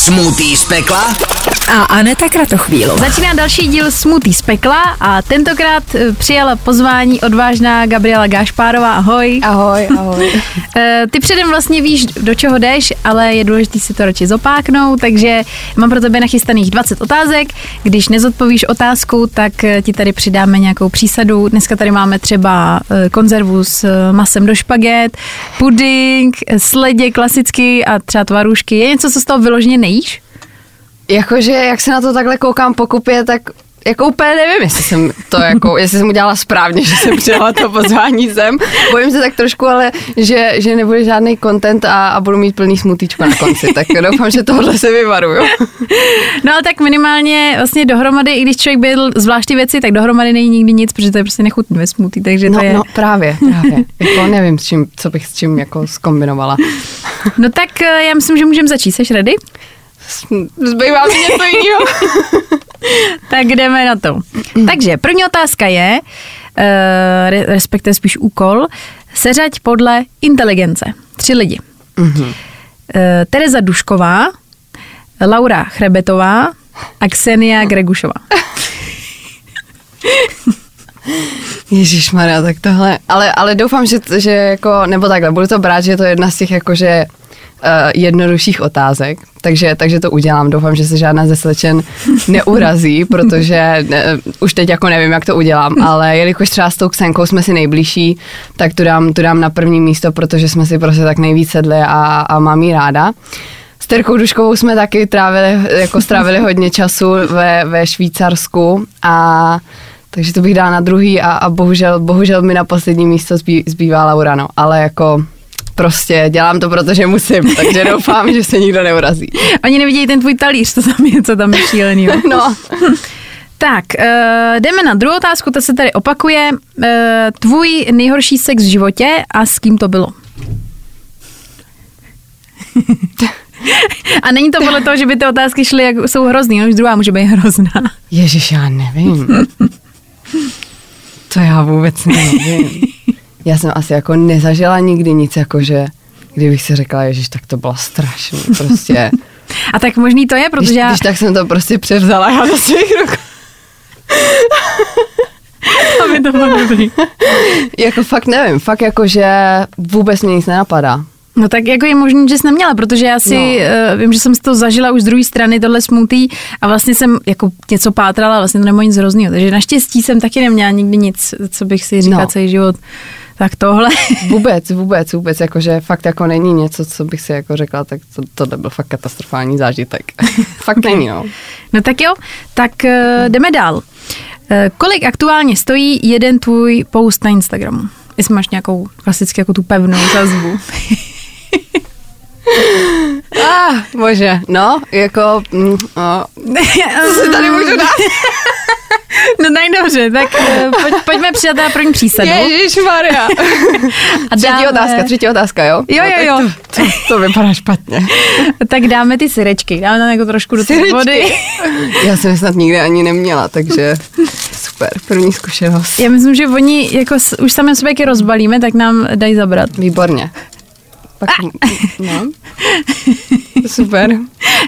Smutý z pekla a Aneta Kratochvílová. Začíná další díl Smutý z pekla a tentokrát eh, přijala pozvání odvážná Gabriela Gášpárová. Ahoj. Ahoj, ahoj. Eh, Ty předem vlastně víš, do čeho jdeš, ale je důležité si to radši zopáknout, takže mám pro tebe nachystaných 20 otázek. Když nezodpovíš otázku, tak eh, ti tady přidáme nějakou přísadu. Dneska tady máme třeba konzervu s masem do špaget, puding, sledě klasicky a třeba tvarušky. Je něco, co z toho vyloženě nejíš? Jakože, jak se na to takhle koukám po kupě, tak jako úplně nevím, jestli jsem to jako, jestli jsem udělala správně, že jsem přijala to pozvání sem. Bojím se tak trošku, ale že, že nebude žádný content a, a budu mít plný smutíčko na konci, tak doufám, že tohle se vyvaruju. No tak minimálně vlastně dohromady, i když člověk byl zvláštní věci, tak dohromady není nikdy nic, protože to je prostě nechutný ve smutí, takže no, to je... No právě, právě. Jako nevím, s čím, co bych s čím jako skombinovala. No tak eh, já myslím, že můžeme začít. Jsi ready? Zbývá mi něco jiného. tak jdeme na to. Takže první otázka je, uh, respektive spíš úkol, seřaď podle inteligence. Tři lidi. Uh-huh. Uh, Tereza Dušková, Laura Chrebetová a Ksenia Gregušová. Ježíš Maria, tak tohle, ale, ale doufám, že, že jako, nebo takhle, budu to brát, že je to jedna z těch jakože jednodušších otázek, takže, takže to udělám. Doufám, že se žádná ze slečen neurazí, protože ne, už teď jako nevím, jak to udělám, ale jelikož třeba s tou Ksenkou jsme si nejbližší, tak tu dám, tu dám na první místo, protože jsme si prostě tak nejvíc sedli a, a mám jí ráda. S Terkou Duškovou jsme taky trávili, jako strávili hodně času ve, ve Švýcarsku a takže to bych dala na druhý a, a bohužel, bohužel mi na poslední místo zbý, zbývá Laura, no. Ale jako prostě dělám to, protože musím, takže doufám, že se nikdo neurazí. Oni nevidějí ten tvůj talíř, to tam je, co tam je šílený. no. Tak, uh, jdeme na druhou otázku, ta se tady opakuje. Uh, tvůj nejhorší sex v životě a s kým to bylo? a není to podle toho, že by ty otázky šly, jak jsou hrozný, no už druhá může být hrozná. Ježiš, já nevím. to já vůbec nevím já jsem asi jako nezažila nikdy nic, jakože kdybych si řekla, ježiš, tak to bylo strašný, prostě. A tak možný to je, protože když, já... Když tak jsem to prostě převzala já do svých rukou. Aby to bylo dobrý. jako fakt nevím, fakt jako, že vůbec mě nic nenapadá. No tak jako je možný, že jsi neměla, protože já si no. uh, vím, že jsem to zažila už z druhé strany, tohle smutý a vlastně jsem jako něco pátrala, vlastně to nemohlo nic hroznýho, takže naštěstí jsem taky neměla nikdy nic, co bych si říkala no. celý život. Tak tohle. vůbec, vůbec, vůbec, jakože fakt jako není něco, co bych si jako řekla, tak to, tohle byl fakt katastrofální zážitek. fakt okay. není, no. No tak jo, tak uh, jdeme dál. Uh, kolik aktuálně stojí jeden tvůj post na Instagramu? Jestli máš nějakou klasicky jako tu pevnou sazbu. ah, bože, no, jako, mm, no, co si tady můžu dát? No tak dobře, tak uh, pojď, pojďme přidat na první přísadu. Maria. A třetí dáme... otázka, třetí otázka, jo? Jo, jo, jo. No, to, to, to vypadá špatně. tak dáme ty syrečky, dáme tam jako trošku do té vody. Já jsem snad nikdy ani neměla, takže super, první zkušenost. Já myslím, že oni jako už sami sobě rozbalíme, tak nám dají zabrat. Výborně. Pak, no. Super.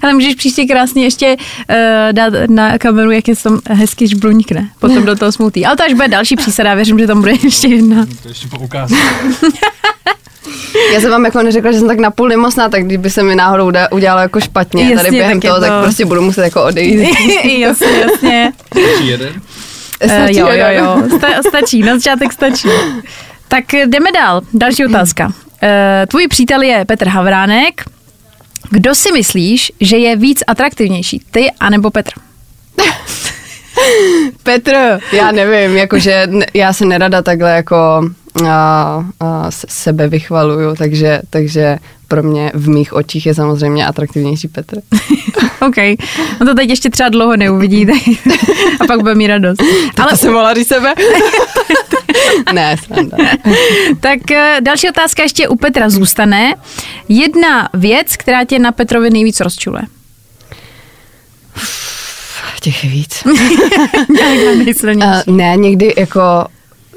Ale můžeš příště krásně ještě uh, dát na kameru, jak je tam hezky žbluňkne. Potom do toho smutí. Ale to až bude další přísada, věřím, že tam bude ještě jedna. To ještě po ukázce. Já jsem vám jako neřekla, že jsem tak napůl nemocná, tak kdyby se mi náhodou udělalo jako špatně jasně, tady během tak toho, to... tak prostě budu muset jako odejít. jasně, jasně. Stačí jeden? Stačí uh, jo, jo, jo, Sta- stačí, na začátek stačí. Tak jdeme dál. Další otázka. Uh, tvůj přítel je Petr Havránek. Kdo si myslíš, že je víc atraktivnější, ty anebo Petr? Petr, já nevím, jakože já se nerada takhle jako a, a sebe vychvaluju, takže, takže pro mě v mých očích je samozřejmě atraktivnější Petr. OK, no to teď ještě třeba dlouho neuvidíte a pak bude mít radost. To Ale jsem mohla říct sebe. ne, sranda. tak eh, další otázka ještě u Petra zůstane. Jedna věc, která tě na Petrovi nejvíc rozčuluje. Těch je víc. uh, ne, někdy jako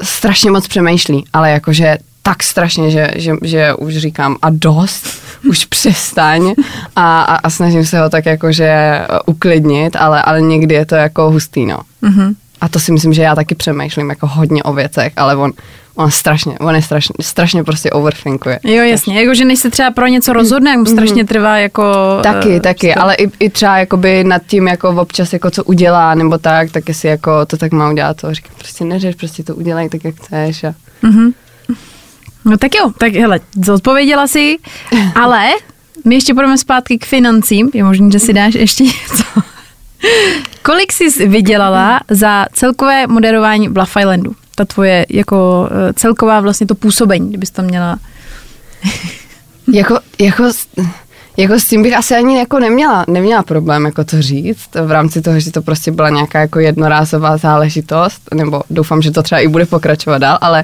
strašně moc přemýšlí, ale jakože tak strašně, že, že, že už říkám a dost, už přestaň a, a, a snažím se ho tak jakože uklidnit, ale, ale někdy je to jako hustý, no. Mhm. A to si myslím, že já taky přemýšlím jako hodně o věcech, ale on, on strašně, on je strašně, strašně prostě overthinkuje. Jo, jasně, jakože než se třeba pro něco rozhodne, jak mu strašně trvá jako... Taky, eh, taky, to- ale i, i třeba jakoby nad tím jako občas jako co udělá nebo tak, tak jestli jako to tak má udělat to, říkám prostě neřeš, prostě to udělej tak, jak chceš a No tak jo, tak hele, zodpověděla si, ale my ještě půjdeme zpátky k financím, je možné, že si dáš ještě něco. Kolik jsi vydělala za celkové moderování v Love Islandu? Ta tvoje jako eh, celková vlastně to působení, kdybys to měla. Jako, jako, s- jako s tím bych asi ani jako neměla, neměla problém jako to říct, v rámci toho, že to prostě byla nějaká jako jednorázová záležitost, nebo doufám, že to třeba i bude pokračovat dál, ale,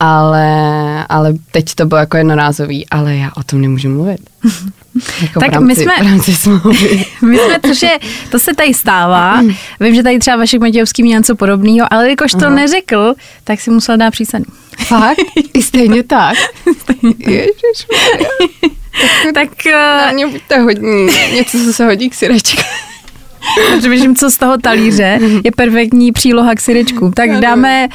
ale, ale teď to bylo jako jednorázový, ale já o tom nemůžu mluvit. Jako Tak rámci, my jsme-. My jsme, což je, to se tady stává. Vím, že tady třeba Vašek Matějovský měl něco podobného, ale jakož to neřekl, tak si musel dát přísadu. Fakt? I stejně tak? Ježiš, tak na uh, mě buďte hodní, něco, co se hodí k syrečku. přemýšlím, co z toho talíře je perfektní příloha k syrečku. Tak dáme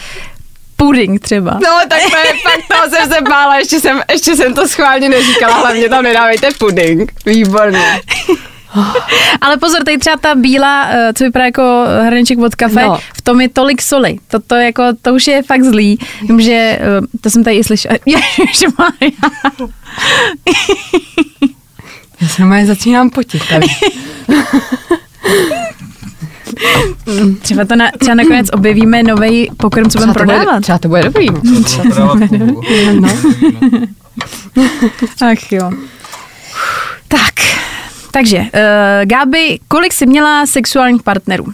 puding třeba. No, tak to je fakt, toho jsem se bála, ještě jsem, ještě jsem to schválně neříkala, hlavně tam nedávejte puding. Výborně. Ale pozor, tady třeba ta bílá, eh, co vypadá jako hrneček od kafe, No. v tom je tolik soli. To, to, jako, to už je fakt zlý. Vím, že eh, to jsem tady i slyšela. Ježišmarja. Já se normálně začínám potit tady. Třeba, to na, třeba nakonec objevíme nový pokrm, co budeme Třeba to, bude, prodávat. třeba to bude dobrý. no. To prodávat klubu. No. Ach jo. Tak, takže, uh, Gáby, kolik jsi měla sexuálních partnerů?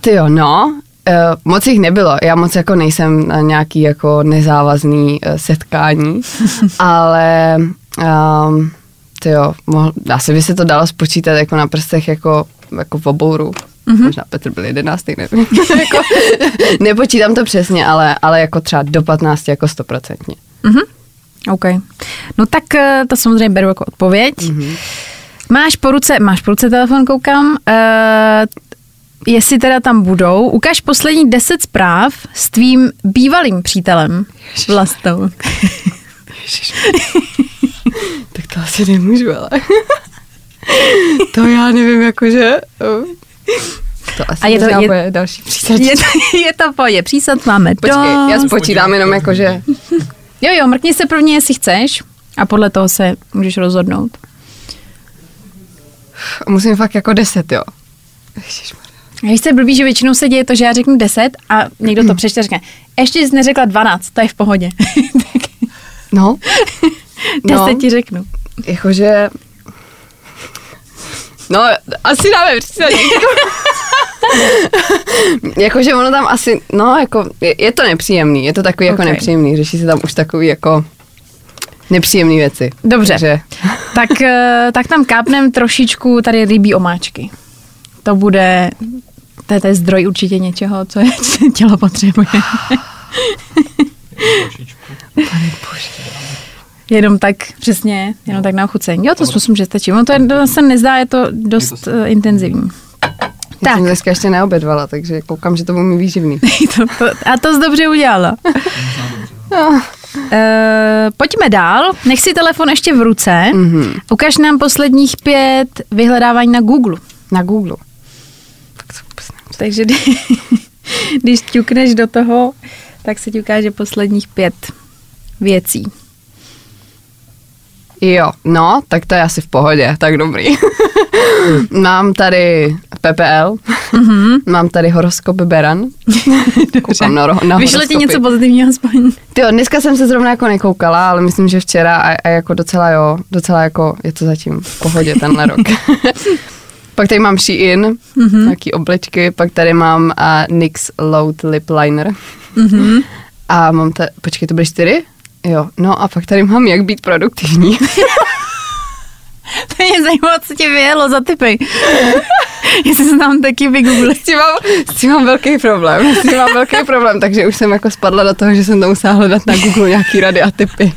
Ty jo, no, uh, moc jich nebylo. Já moc jako nejsem na nějaký jako nezávazný uh, setkání, ale um, ty jo, mohl, asi by se to dalo spočítat jako na prstech jako, jako v obouru. Mm-hmm. Možná Petr byl jedenáctý, nevím. jako, nepočítám to přesně, ale, ale jako třeba do 15 jako stoprocentně. Mhm. OK. No tak eh, to samozřejmě beru jako odpověď. Mm-hmm. Máš po ruce, máš po ruce telefon, koukám. Uh, jestli teda tam budou, ukaž poslední deset zpráv s tvým bývalým přítelem Vlastou. Tak to asi nemůžu, ale... to já nevím, jakože... uh, To asi A je to- je- bude další přísad. Je to, je to pohodě, přísad máme Počkej, já spočítám jenom jakože... Jo, jo, mrkni se prvně, jestli chceš a podle toho se můžeš rozhodnout. Musím fakt jako deset, jo. Ježišmarja. Když se blbý, že většinou se děje to, že já řeknu 10 a někdo to přečte a řekne, ještě jsi neřekla 12, to je v pohodě. No, 10 No. ti řeknu. jakože... No, asi dáme přísadní. jakože ono tam asi, no, jako, je, je to nepříjemný, je to takový jako Ok. nepříjemný, řeší se tam už takový jako nepříjemný věci. Dobře. Takže, Tak, eh, tak tam kápnem trošičku tady rybí omáčky. To bude, to je, to je zdroj určitě něčeho, co je, co tělo potřebuje. Jenom tak, přesně, jenom tak na ochucení. Jo, to si myslím, že stačí. No to je, to se nezdá, je to dost uh, intenzivní. já Tak. jsem dneska ještě neobědvala, takže koukám, že to bude mi výživný. to, to, a to jsi dobře udělala. No. Uh, pojďme dál. Nech si telefon ještě v ruce. Mm-hmm. Ukaž nám posledních pět vyhledávání na Google. Na Google. Tak to. Takže kdy- když ťukneš do toho, tak se ti ukáže posledních pět věcí. Jo, no, tak to je asi v pohodě, tak dobrý. mám tady PPL, mm-hmm. mám tady horoskop Beran. Koukám na, ro- na Vyšlo ti něco pozitivního aspoň? Tyjo, dneska jsem se zrovna jako nekoukala, ale myslím, že včera a, a jako docela jo, docela jako je to zatím v pohodě tenhle rok. pak tady mám Shein, mm-hmm. nějaký oblečky, pak tady mám uh, NYX Load Lip Liner. Mm-hmm. A mám tady, počkej, to byly čtyři? Jo, no a pak tady mám jak být produktivní. To mě zajímalo, co tě vyjelo za typy. Jestli se tam taky vygooglili. S tím, mám, s tím mám velký problém, s tím mám velký problém, takže už jsem jako spadla do toho, že jsem to musela hledat na Google nějaký rady a typy.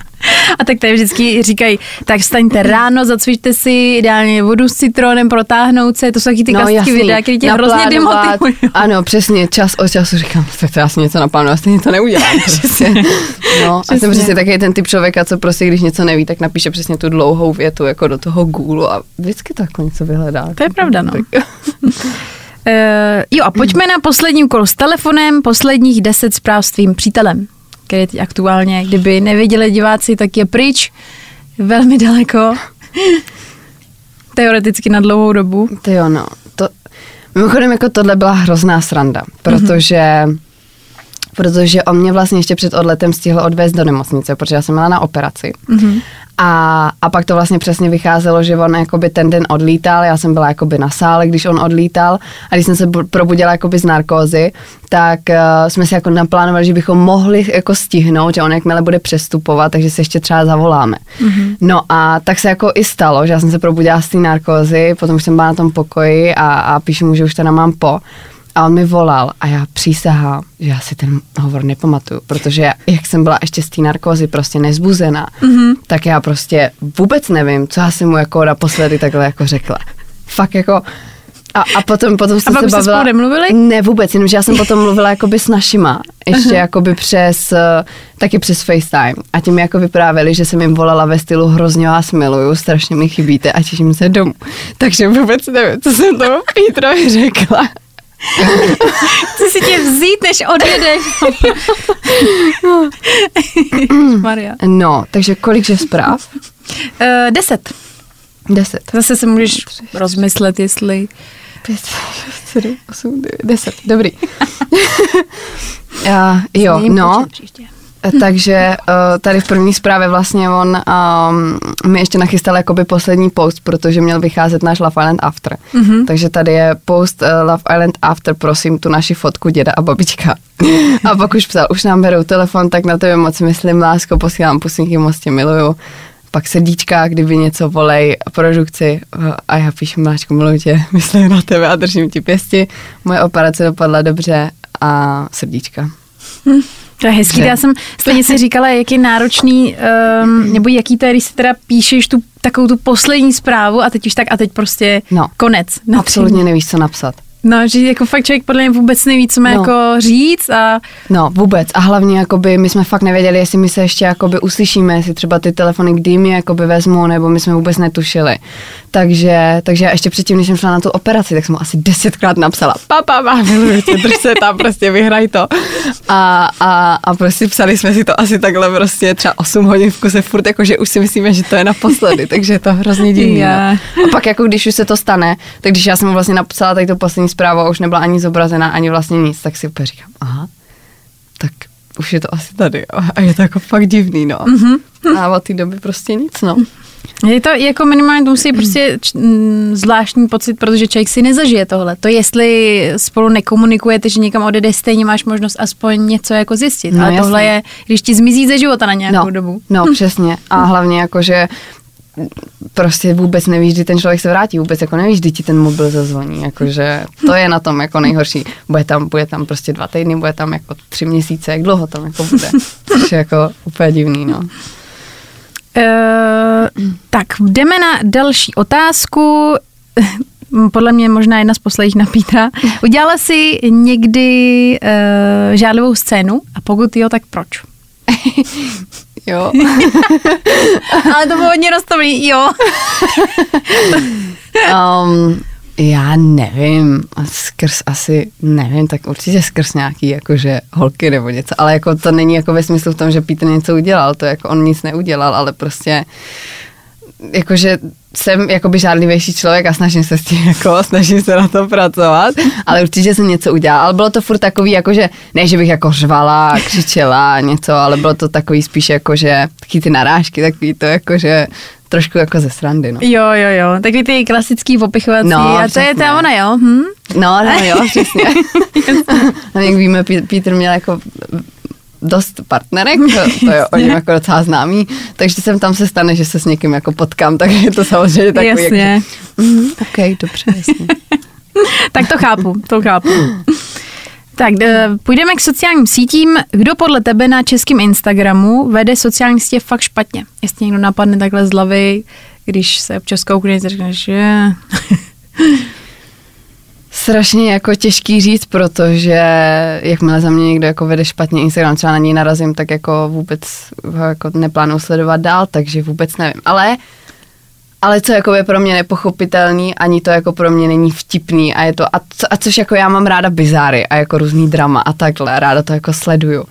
A tak tady vždycky říkají, tak staňte ráno, zacvičte si ideálně vodu s citronem, protáhnout se, to jsou taky ty no, klasické videa, které tě hrozně demotivují. Ano, přesně, čas od času říkám, tak to já si něco naplánuju, asi to neudělám. Prostě. No, přesně. a jsem přesně taky ten typ člověka, co prostě, když něco neví, tak napíše přesně tu dlouhou větu jako do toho Google a vždycky to jako něco vyhledá. To je pravda, no. Uh, jo a pojďme na poslední úkol s telefonem, posledních deset zpráv s tvým přítelem který teď aktuálně, kdyby nevěděli diváci, tak je pryč velmi daleko. Teoreticky na dlouhou dobu. To jo, no. To, mimochodem, jako tohle byla hrozná sranda, protože mm-hmm. protože on mě vlastně ještě před odletem stihl odvést do nemocnice, protože já jsem měla na operaci. Mm-hmm. A, a pak to vlastně přesně vycházelo, že on jakoby ten den odlítal, já jsem byla jakoby na sále, když on odlítal a když jsem se probudila jakoby z narkózy, tak uh, jsme si jako naplánovali, že bychom mohli jako stihnout, že on jakmile bude přestupovat, takže se ještě třeba zavoláme. Mm-hmm. No a tak se jako i stalo, že já jsem se probudila z té narkózy, potom už jsem byla na tom pokoji a, a píšu mu, že už teda mám po. A on mi volal a já přísahám, že já si ten hovor nepamatuju, protože já, jak jsem byla ještě z té narkózy prostě nezbuzená, mm-hmm. tak já prostě vůbec nevím, co já jsem mu jako naposledy takhle jako řekla. Fakt jako, a, a potom, potom jsem a se bavila. nemluvili? Ne, vůbec, jenomže já jsem potom mluvila jakoby s našima, ještě uh-huh. jakoby přes, taky přes FaceTime. A tím jako vyprávěli, že jsem jim volala ve stylu hrozně vás miluju, strašně mi chybíte a těším se domů. Takže vůbec nevím, co jsem tomu Pítrovi řekla. Chci si tě vzít, než odjedeš. Maria. No, takže kolik je zpráv? Uh, deset. Deset. Zase se můžeš rozmyslet, jestli... Pět, sedm, osm, devět, deset. Dobrý. uh, jo, no. Příště. Eh, takže uh, tady v první zprávě vlastně on um, mi ještě nachystal jakoby poslední post, protože měl vycházet náš Love Island After. Mm-hmm. Takže tady je post uh, Love Island After, prosím tu naši fotku děda a babička. a pak už psal, už nám berou telefon, tak na tebe moc myslím, lásko, posílám pusinky, moc tě miluju. Pak srdíčka, kdyby něco volej, produkci a já píšu, Máčku, miluji tě, myslím na tebe a držím ti pěsti. Moje operace dopadla dobře a srdíčka. To je hezký. Že? Já jsem stejně si říkala, jak je náročný, um, nebo jaký to je, když si teda píšeš tu takovou tu poslední zprávu a teď už tak a teď prostě no, konec. Absolutně nevíš, co napsat. No, že jako fakt člověk podle mě vůbec neví, co má no. jako říct a... No, vůbec. A hlavně jakoby my jsme fakt nevěděli, jestli my se ještě jakoby uslyšíme, jestli třeba ty telefony kdy mi jakoby vezmu, nebo my jsme vůbec netušili. Takže, takže já ještě předtím, než jsem šla na tu operaci, tak jsem mu asi desetkrát napsala, papa, papa, miluji tě, drž se tam, prostě vyhraj to. A, a, a prostě psali jsme si to asi takhle prostě třeba 8 hodin v kuse furt, jako že už si myslíme, že to je naposledy, takže je to hrozně divný. Yeah. No. A pak jako když už se to stane, tak když já jsem mu vlastně napsala tady to poslední zprávu a už nebyla ani zobrazená, ani vlastně nic, tak si úplně říkám, aha, tak už je to asi tady. Jo. A je to jako fakt divný, no. Mm-hmm. A od té doby prostě nic, no. Je to jako minimálně to musí prostě mm, zvláštní pocit, protože člověk si nezažije tohle. To jestli spolu nekomunikujete, že někam odjede, stejně máš možnost aspoň něco jako zjistit. No, Ale jasně. tohle je, když ti zmizí ze života na nějakou no, dobu. No, přesně. A hlavně jako, že prostě vůbec nevíš, kdy ten člověk se vrátí, vůbec jako nevíš, kdy ti ten mobil zazvoní, jakože to je na tom jako nejhorší. Bude tam, bude tam prostě dva týdny, bude tam jako tři měsíce, jak dlouho tam jako bude. Což je jako úplně divný, no. Uh, tak, jdeme na další otázku. Podle mě možná jedna z posledních na Petra. Udělala jsi někdy uh, žádlivou scénu a pokud jo, tak proč? jo. Ale to bylo hodně roztomilý, jo. um, já nevím, skrz asi, nevím, tak určitě skrz nějaký jakože holky nebo něco, ale jako to není jako ve smyslu v tom, že Peter něco udělal, to jako on nic neudělal, ale prostě jakože jsem jakoby žádlivější člověk a snažím se s tím jako, snažím se na tom pracovat, ale určitě jsem něco udělala, ale bylo to furt takový, jakože, ne, že bych jako řvala, křičela něco, ale bylo to takový spíš jakože, taky ty narážky, takový to jakože, trošku jako ze srandy, no. Jo, jo, jo, takový ty klasický opichovací no, a to je ta ona, jo? Hm? No, no, jo, přesně. a jak víme, Peter měl jako dost partnerek, to je o něm jako docela známý, takže jsem tam se stane, že se s někým jako potkám, tak je to samozřejmě takový, jasně. Jak, mm, ok, dobře, jasně. tak to chápu, to chápu. Tak, eh, půjdeme k sociálním sítím. Kdo podle tebe na českém Instagramu vede sociální sítě fakt špatně? Jestli někdo napadne takhle z hlavy, když se občas koukne, řekneš, že... Strašně jako těžký říct, protože jakmile za mě někdo jako vede špatně Instagram, třeba na něj narazím, tak jako vůbec ho jako neplánuju sledovat dál, takže vůbec nevím. Ale ale co jako je pro mě nepochopitelný, ani to jako pro mě není vtipný a je to, a, co, a což jako já mám ráda bizáry a jako různý drama a takhle, ráda to jako sleduju.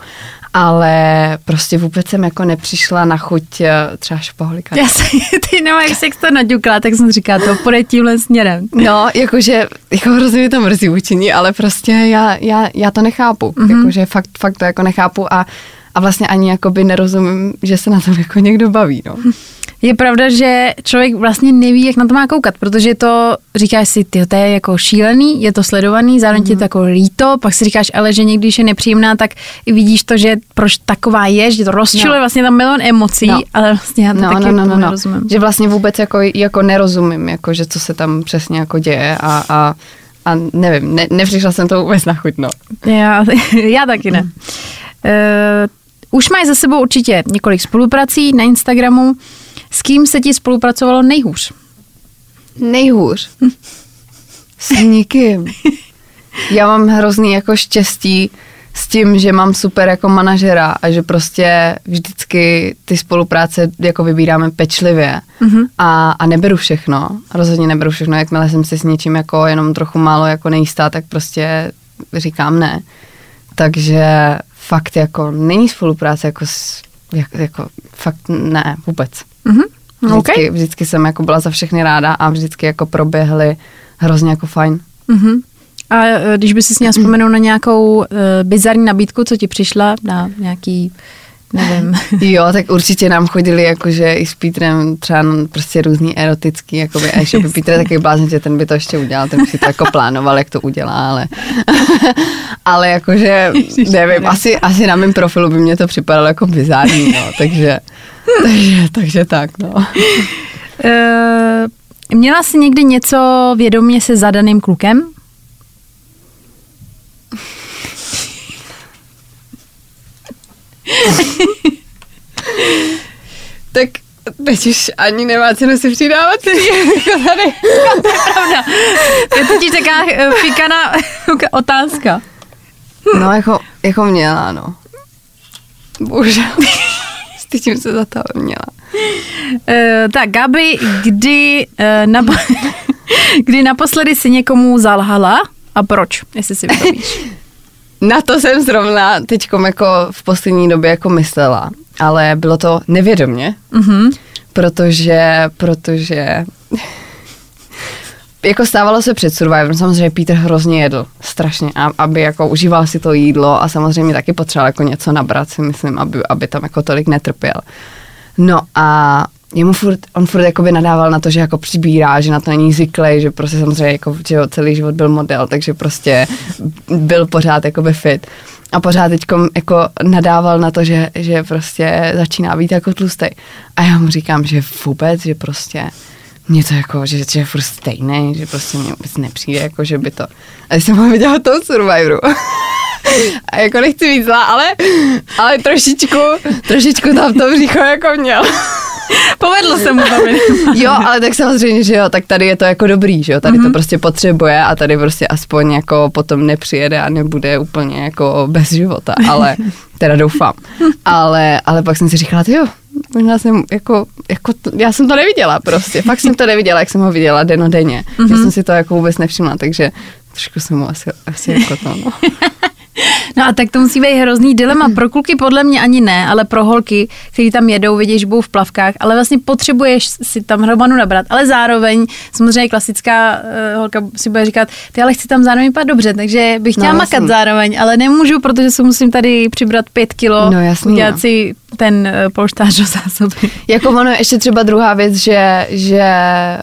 Ale prostě vůbec jsem jako nepřišla na chuť eh, třeba šopaholika. Já se, ty no, jak se to naďukla, tak jsem říkala, to půjde tímhle směrem. No, jakože, jako hrozně mi to mrzí učení, ale prostě já, já, já to nechápu. Mm-hmm. Jakože fakt, fakt to jako nechápu a, a vlastně ani jakoby nerozumím, že se na tom jako někdo baví, no. Je pravda, že člověk vlastně neví, jak na to má koukat, protože to říkáš si, ty, to je jako šílený, je to sledovaný, zároveň mm. ti je to jako líto, pak si říkáš, ale že někdy, když je nepříjemná, tak i vidíš to, že proč taková je, že to rozčiluje no. vlastně tam milion emocí, no. ale vlastně já to no, taky no, no, no, no. nerozumím. Že vlastně vůbec jako, jako nerozumím, jako, že co se tam přesně jako děje a, a a nevím, ne, nepřišla jsem to vůbec na chuť, no. Já, já taky ne. Mm. Uh, už máš za sebou určitě několik spoluprací na Instagramu. S kým se ti spolupracovalo nejhůř? Nejhůř? S nikým. Já mám hrozný jako štěstí s tím, že mám super jako manažera a že prostě vždycky ty spolupráce jako vybíráme pečlivě mm-hmm. a, a neberu všechno. Rozhodně neberu všechno, jakmile jsem si s něčím jako jenom trochu málo jako nejistá, tak prostě říkám ne. Takže fakt jako není spolupráce jako, s, jako, jako fakt ne, vůbec. Mm-hmm. Vždycky, okay. vždycky jsem jako byla za všechny ráda a vždycky jako proběhly hrozně jako fajn. Mm-hmm. A e, když by si měla vzpomenout na nějakou uh, bizarní nabídku, co ti přišla, na nějaký nevím. Jo, tak určitě nám chodili jakože i s Petrem třeba prostě různý erotický, jakoby, a ještě by Petr taky blázen, že ten by to ještě udělal, ten by si to jako plánoval, jak to udělá, ale, ale jakože, nevím, asi, asi na mém profilu by mě to připadalo jako bizární, no, takže takže, takže tak, no. Uh, měla jsi někdy něco vědomě se zadaným klukem? tak teď už ani nemá cenu si přidávat jako tady. to je pravda. Je totiž taková uh, fikaná otázka. No, jako, jako měla, no. Bohužel stydím se za to měla. Uh, tak, Gabi, kdy, uh, napo- kdy naposledy si někomu zalhala a proč, jestli si vybavíš? Na to jsem zrovna teď jako v poslední době jako myslela, ale bylo to nevědomě, mm-hmm. protože, protože jako stávalo se před Survivorem, samozřejmě Peter hrozně jedl, strašně, a, aby jako užíval si to jídlo a samozřejmě taky potřeboval jako něco nabrat si myslím, aby, aby tam jako tolik netrpěl. No a jemu furt, on furt jakoby nadával na to, že jako přibírá, že na to není zvyklý, že prostě samozřejmě jako, že jo, celý život byl model, takže prostě byl pořád jakoby fit. A pořád teď jako nadával na to, že, že prostě začíná být jako tlustý. A já mu říkám, že vůbec, že prostě mě to jako, že, že je furt stejný, že prostě mě vůbec nepřijde, jako že by to. A jsem ho viděla tom Survivoru, a jako nechci víc zlá, ale, ale trošičku, trošičku tam to břicho jako měl. Povedlo se mu to Jo, ale tak samozřejmě, že jo, tak tady je to jako dobrý, že jo, tady mm-hmm. to mhm. prostě potřebuje a tady prostě aspoň jako potom nepřijede a nebude úplně jako bez života, ale teda doufám. Ale, ale pak jsem si říkala, jo, možná jsem jako, jako to, já jsem to neviděla prostě, fakt jsem to neviděla, jak jsem ho viděla denodenně. Mm-hmm. Já jsem si to jako vůbec nevšimla, takže trošku jsem mu asi, asi jako to, no. No a tak to musí být hrozný dilema. Pro kluky podle mě ani ne, ale pro holky, kteří tam jedou, vidíš, budou v plavkách, ale vlastně potřebuješ si tam hromadu nabrat. Ale zároveň, samozřejmě klasická uh, holka si bude říkat, ty ale chci tam zároveň vypadat dobře, takže bych chtěla no, makat zároveň, ale nemůžu, protože se musím tady přibrat pět kilo, no, jasný, udělat no. si ten uh, polštář do zásoby. Jako ono ještě třeba druhá věc, že, že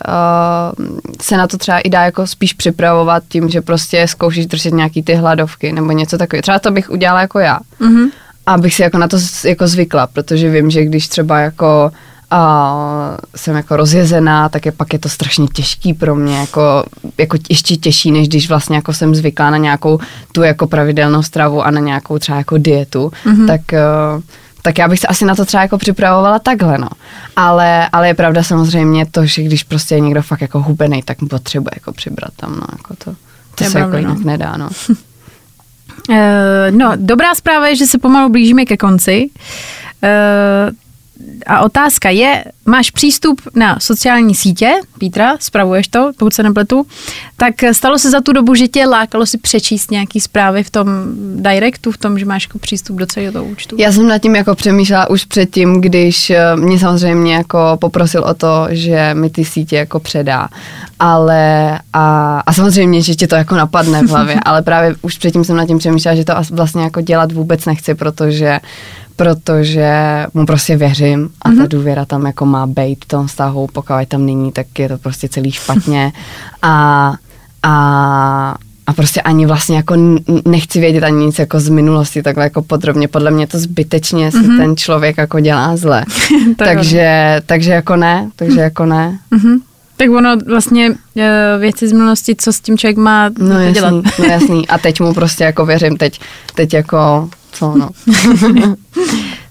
uh, se na to třeba i dá jako spíš připravovat tím, že prostě zkoušíš držet nějaký ty hladovky nebo něco takového. Třeba to bych udělala jako já. Mm-hmm. Abych si jako na to jako zvykla, protože vím, že když třeba jako a jsem jako rozjezená, tak je pak je to strašně těžký pro mě, jako, jako ještě těžší, než když vlastně jako jsem zvyklá na nějakou tu jako pravidelnou stravu a na nějakou třeba jako dietu, mm-hmm. tak uh, tak já bych se asi na to třeba jako připravovala takhle, no. Ale, ale je pravda samozřejmě to, že když prostě je někdo fakt jako hubený, tak potřebuje jako přibrat tam, no, jako to, to je se pravda, jako no. jinak nedá, no. Eh, no, dobrá zpráva je, že se pomalu blížíme ke konci. A otázka je, máš přístup na sociální sítě, Pítra, spravuješ to, pokud se nepletu, tak stalo se za tu dobu, že tě lákalo si přečíst nějaký zprávy v tom directu, v tom, že máš jako přístup do celého toho účtu? Já jsem nad tím jako přemýšlela už předtím, když eh, mě samozřejmě jako poprosil o to, že mi ty sítě jako předá. Ale a, a samozřejmě, že ti to jako napadne v hlavě, ale právě už předtím jsem nad tím přemýšlela, že to as- vlastně jako dělat vůbec nechci, protože protože mu prostě věřím a ta důvěra tam jako má být v tom vztahu, pokud tam není, tak je to prostě celý špatně a, a a prostě ani vlastně jako nechci vědět ani nic jako z minulosti takhle jako podrobně. Podle mě to zbytečně si mm-hmm. ten člověk jako dělá zle. Takže, takže jako ne, takže jako ne. Mhm. Tak ono vlastně eh, věci z minulosti, co s tím člověk má No jasný, dělat. no jasný. A teď mu prostě jako věřím, teď, teď jako, co no.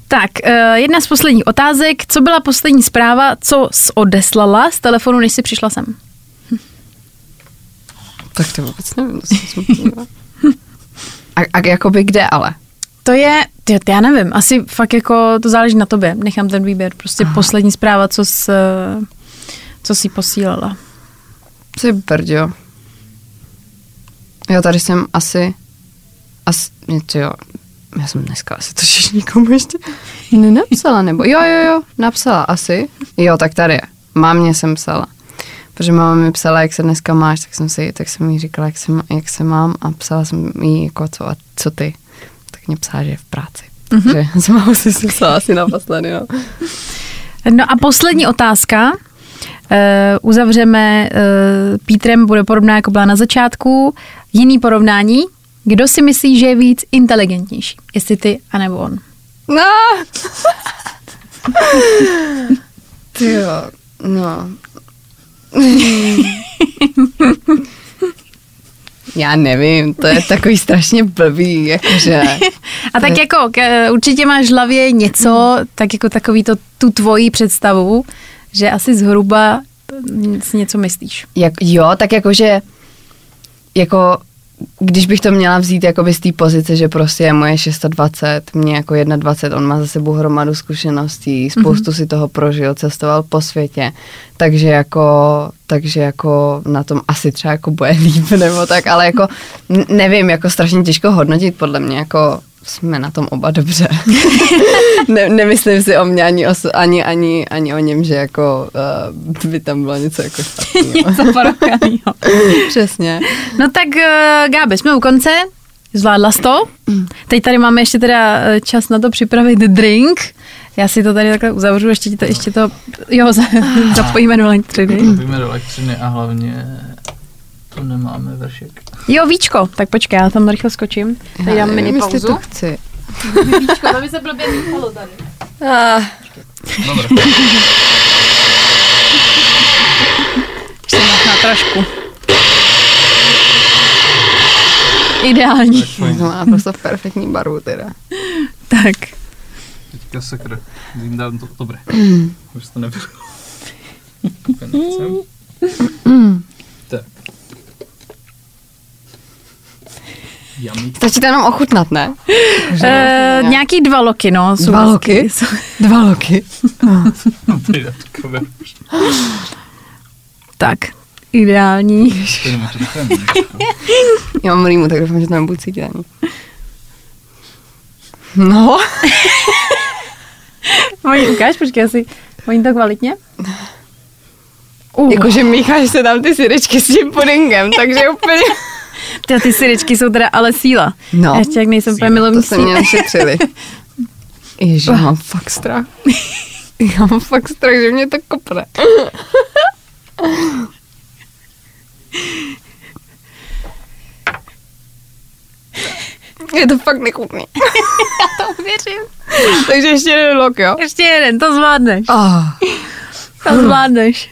Tak, eh, jedna z posledních otázek. Co byla poslední zpráva, co jsi odeslala z telefonu, než jsi přišla sem? tak to vůbec nevím, to jsem. A, a jakoby kde ale? To je, ty, já nevím, asi fakt jako to záleží na tobě. Nechám ten výběr. Prostě Aha. poslední zpráva, co jsi, co jsi posílala. Ty brďo. Jo, tady jsem asi, asi, jo, já jsem dneska asi to nikomu ještě nenapsala, nebo jo, jo, jo, napsala asi. Jo, tak tady je. Mámě jsem psala. Protože máma mi psala, jak se dneska máš, tak jsem, si, tak jsem jí říkala, jak se, jak se mám a psala jsem jí, jako co, a co ty. Tak mě psala, že je v práci. Mhm. Takže s mámou si si psala asi naposledy, no. No a poslední otázka. Uh, uzavřeme uh, Pítrem, bude podobná jako byla na začátku. Jiný porovnání. Kdo si myslí, že je víc inteligentnější? Jestli ty, anebo on? No! Ty jo, no. Já nevím, to je takový strašně blbý, jakože. A tak jako k, určitě máš v hlavě něco, tak jako takový to, tu tvoji představu, že asi zhruba si něco myslíš. Jak, jo, tak jakože, jako, když bych to měla vzít jakoby z té pozice, že prostě je moje 620, mě jako 21, on má za sebou hromadu zkušeností, spoustu mm-hmm. si toho prožil, cestoval po světě, takže jako, takže jako na tom asi třeba jako bude líp, nebo tak, ale jako nevím, jako strašně těžko hodnotit podle mě, jako jsme na tom oba dobře. ne, nemyslím si o mě ani, o, ani, ani, ani o něm, že jako uh, by tam bylo něco jako špatného. něco. Přesně. No tak uh, Gábe, jsme u konce. Zvládla jsi to. Teď tady máme ještě teda eh, čas na to připravit drink. Já si to tady takhle uzavřu, ještě to, ještě to, jo, za, zapojíme do elektřiny. Víme do elektřiny a hlavně to nemáme vršek. Jo, víčko, tak počkej, já tam rychle skočím. Tady dám mini jestli pauzu. to chci. Víčko, to by se blbě míchalo tady. Ah, Dobře. Ještě na trošku. Ideální. to má prostě perfektní barvu teda. Tak. Teďka sakra. Jím dám to dobré. Už to nebylo. Stačí to jenom ochutnat, ne? Uh, nějaký dva loky, no. jsou Dva hezky. loky? Dva loky. Tak, ideální. Já mám rýmu, tak doufám, že to nebudu cítit ani. No. Oni, ukáž, počkej, asi, oni to kvalitně? Uh, Jakože mícháš se tam ty syrečky s tím pudingem, takže úplně... ty, ty syričky jsou teda ale síla. No. Ještě jak nejsem úplně Síla, milovný To se mě našetřili. Ježiš, já mám fakt strach. Já mám fakt strach, že mě to kopne. Je to fakt nechutný. Já to Věřím. Takže ještě jeden lok, jo? Ještě jeden, to zvládneš. Oh. To zvládneš.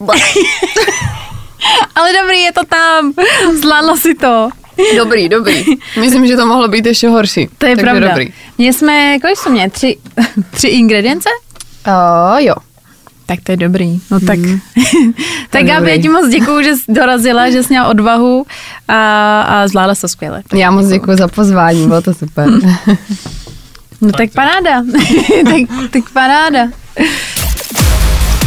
Ale dobrý, je to tam. Zvládla si to. Dobrý, dobrý. Myslím, že to mohlo být ještě horší. To je Takže pravda. dobrý. Měli jsme, kolik jsou mě? Tři, tři ingredience? Uh, jo. Tak to je dobrý. No tak, Mm. tak Gabi, já ti moc děkuju, že jsi dorazila, že jsi měla odvahu a, a zvládla jsi to skvěle. Já moc děkuji za pozvání, bylo to super. No tak paráda. tak, tak paráda.